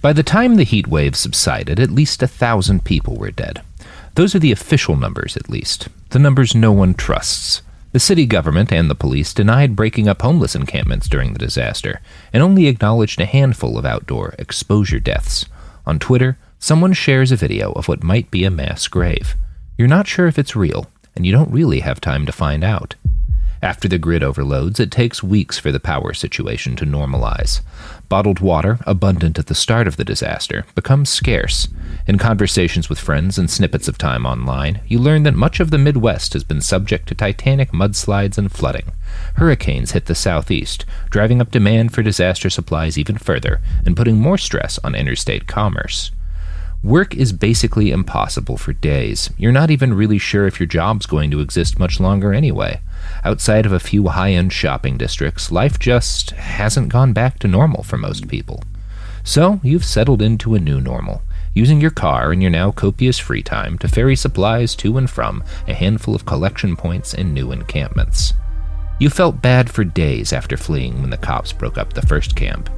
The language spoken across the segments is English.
By the time the heat wave subsided, at least a thousand people were dead. Those are the official numbers, at least. The numbers no one trusts. The city government and the police denied breaking up homeless encampments during the disaster, and only acknowledged a handful of outdoor exposure deaths. On Twitter, someone shares a video of what might be a mass grave. You're not sure if it's real, and you don't really have time to find out. After the grid overloads, it takes weeks for the power situation to normalize. Bottled water, abundant at the start of the disaster, becomes scarce. In conversations with friends and snippets of time online, you learn that much of the Midwest has been subject to titanic mudslides and flooding. Hurricanes hit the southeast, driving up demand for disaster supplies even further and putting more stress on interstate commerce. Work is basically impossible for days. You're not even really sure if your job's going to exist much longer anyway. Outside of a few high end shopping districts, life just hasn't gone back to normal for most people. So you've settled into a new normal, using your car and your now copious free time to ferry supplies to and from a handful of collection points and new encampments. You felt bad for days after fleeing when the cops broke up the first camp.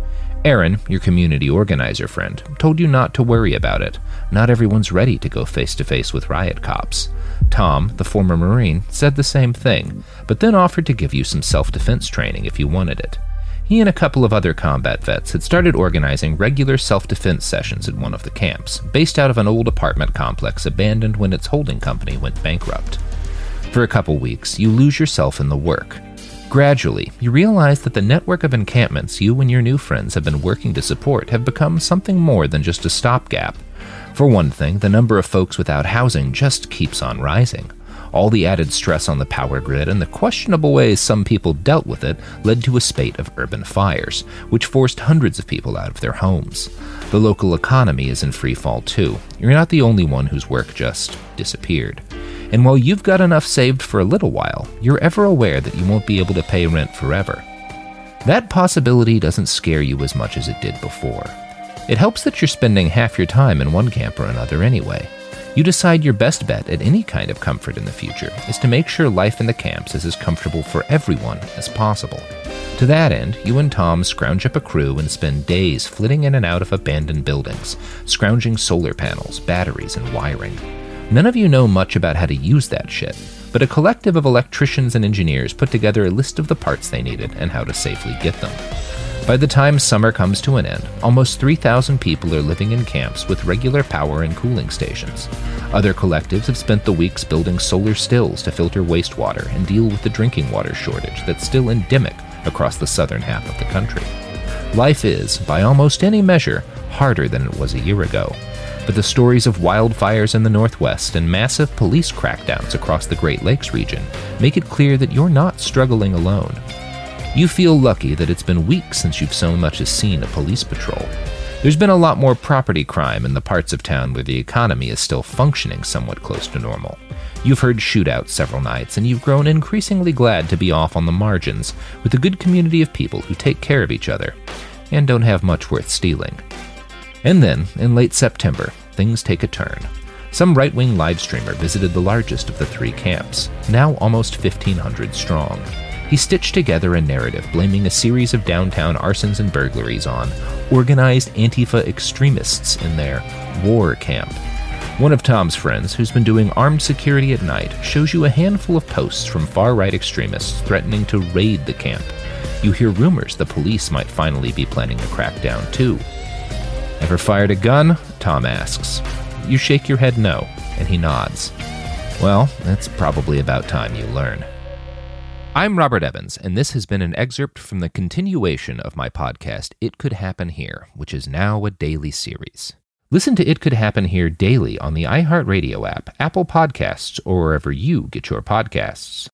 Aaron, your community organizer friend, told you not to worry about it. Not everyone's ready to go face to face with riot cops. Tom, the former Marine, said the same thing, but then offered to give you some self defense training if you wanted it. He and a couple of other combat vets had started organizing regular self defense sessions at one of the camps, based out of an old apartment complex abandoned when its holding company went bankrupt. For a couple weeks, you lose yourself in the work. Gradually, you realize that the network of encampments you and your new friends have been working to support have become something more than just a stopgap. For one thing, the number of folks without housing just keeps on rising. All the added stress on the power grid and the questionable ways some people dealt with it led to a spate of urban fires, which forced hundreds of people out of their homes. The local economy is in free fall too. You're not the only one whose work just disappeared. And while you've got enough saved for a little while, you're ever aware that you won't be able to pay rent forever. That possibility doesn't scare you as much as it did before. It helps that you're spending half your time in one camp or another anyway. You decide your best bet at any kind of comfort in the future is to make sure life in the camps is as comfortable for everyone as possible. To that end, you and Tom scrounge up a crew and spend days flitting in and out of abandoned buildings, scrounging solar panels, batteries, and wiring. None of you know much about how to use that shit, but a collective of electricians and engineers put together a list of the parts they needed and how to safely get them. By the time summer comes to an end, almost 3,000 people are living in camps with regular power and cooling stations. Other collectives have spent the weeks building solar stills to filter wastewater and deal with the drinking water shortage that's still endemic across the southern half of the country. Life is, by almost any measure, harder than it was a year ago, but the stories of wildfires in the Northwest and massive police crackdowns across the Great Lakes region make it clear that you're not struggling alone. You feel lucky that it's been weeks since you've so much as seen a police patrol. There's been a lot more property crime in the parts of town where the economy is still functioning somewhat close to normal. You've heard shootouts several nights, and you've grown increasingly glad to be off on the margins with a good community of people who take care of each other and don't have much worth stealing. And then, in late September, things take a turn. Some right wing live streamer visited the largest of the three camps, now almost 1,500 strong. He stitched together a narrative blaming a series of downtown arsons and burglaries on organized Antifa extremists in their war camp. One of Tom's friends, who's been doing armed security at night, shows you a handful of posts from far right extremists threatening to raid the camp. You hear rumors the police might finally be planning a crackdown, too. Ever fired a gun? Tom asks. You shake your head no, and he nods. Well, it's probably about time you learn. I'm Robert Evans, and this has been an excerpt from the continuation of my podcast, It Could Happen Here, which is now a daily series. Listen to It Could Happen Here daily on the iHeartRadio app, Apple Podcasts, or wherever you get your podcasts.